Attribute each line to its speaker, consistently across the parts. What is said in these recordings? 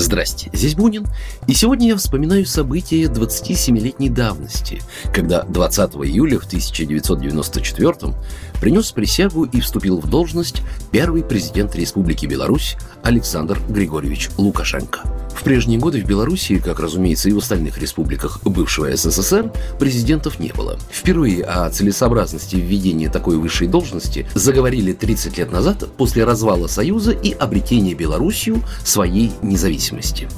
Speaker 1: Здрасте, здесь Бунин, и сегодня я вспоминаю события 27-летней давности, когда 20 июля в 1994 принес присягу и вступил в должность первый президент Республики Беларусь Александр Григорьевич Лукашенко. В прежние годы в Белоруссии, как, разумеется, и в остальных республиках бывшего СССР, президентов не было. Впервые о целесообразности введения такой высшей должности заговорили 30 лет назад после развала Союза и обретения Белоруссию своей независимости.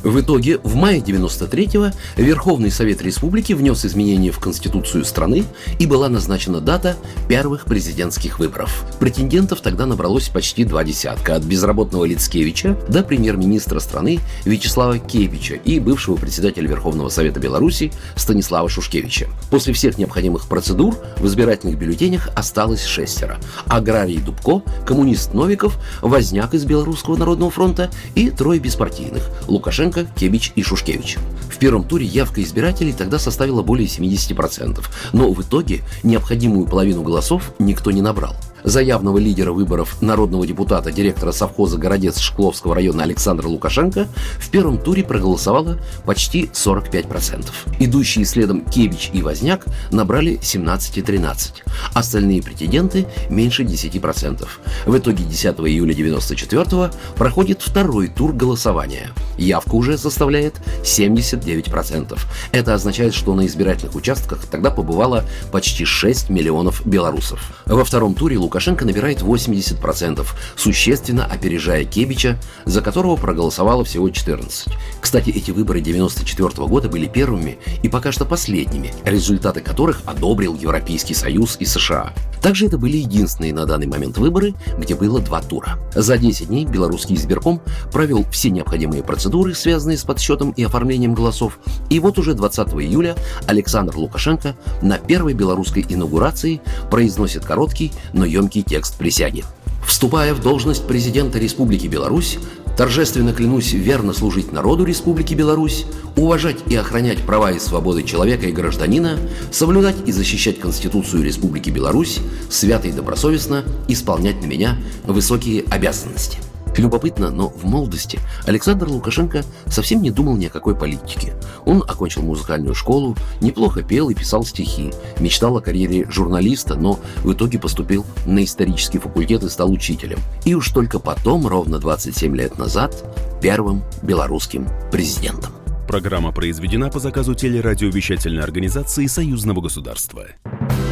Speaker 1: В итоге в мае 93-го Верховный Совет Республики внес изменения в Конституцию страны и была назначена дата первых президентских выборов. Претендентов тогда набралось почти два десятка, от безработного Лицкевича до премьер-министра страны Вячеслава Кебича и бывшего председателя Верховного Совета Беларуси Станислава Шушкевича. После всех необходимых процедур в избирательных бюллетенях осталось шестеро. Аграрий Дубко, коммунист Новиков, Возняк из Белорусского народного фронта и трое беспартийных – Лукашенко, Кебич и Шушкевич. В первом туре явка избирателей тогда составила более 70%, но в итоге необходимую половину голосов никто не набрал. За явного лидера выборов народного депутата, директора совхоза «Городец» Шкловского района Александра Лукашенко в первом туре проголосовало почти 45%. Идущие следом Кевич и Возняк набрали 17 и 13. Остальные претенденты меньше 10%. В итоге 10 июля 1994 проходит второй тур голосования. Явка уже составляет 79%. Это означает, что на избирательных участках тогда побывало почти 6 миллионов белорусов. Во втором туре Лукашенко набирает 80%, существенно опережая Кебича, за которого проголосовало всего 14. Кстати, эти выборы 1994 года были первыми и пока что последними, результаты которых одобрил Европейский Союз и США. Также это были единственные на данный момент выборы, где было два тура. За 10 дней белорусский избирком провел все необходимые процедуры, связанные с подсчетом и оформлением голосов, и вот уже 20 июля Александр Лукашенко на первой белорусской инаугурации произносит короткий, но емкий текст присяги. Вступая в должность президента Республики Беларусь, торжественно клянусь верно служить народу Республики Беларусь, уважать и охранять права и свободы человека и гражданина, соблюдать и защищать Конституцию Республики Беларусь, свято и добросовестно исполнять на меня высокие обязанности. Любопытно, но в молодости Александр Лукашенко совсем не думал ни о какой политике. Он окончил музыкальную школу, неплохо пел и писал стихи, мечтал о карьере журналиста, но в итоге поступил на исторический факультет и стал учителем. И уж только потом, ровно 27 лет назад, первым белорусским президентом.
Speaker 2: Программа произведена по заказу телерадиовещательной организации Союзного государства.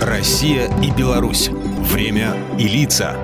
Speaker 2: Россия и Беларусь. Время и лица.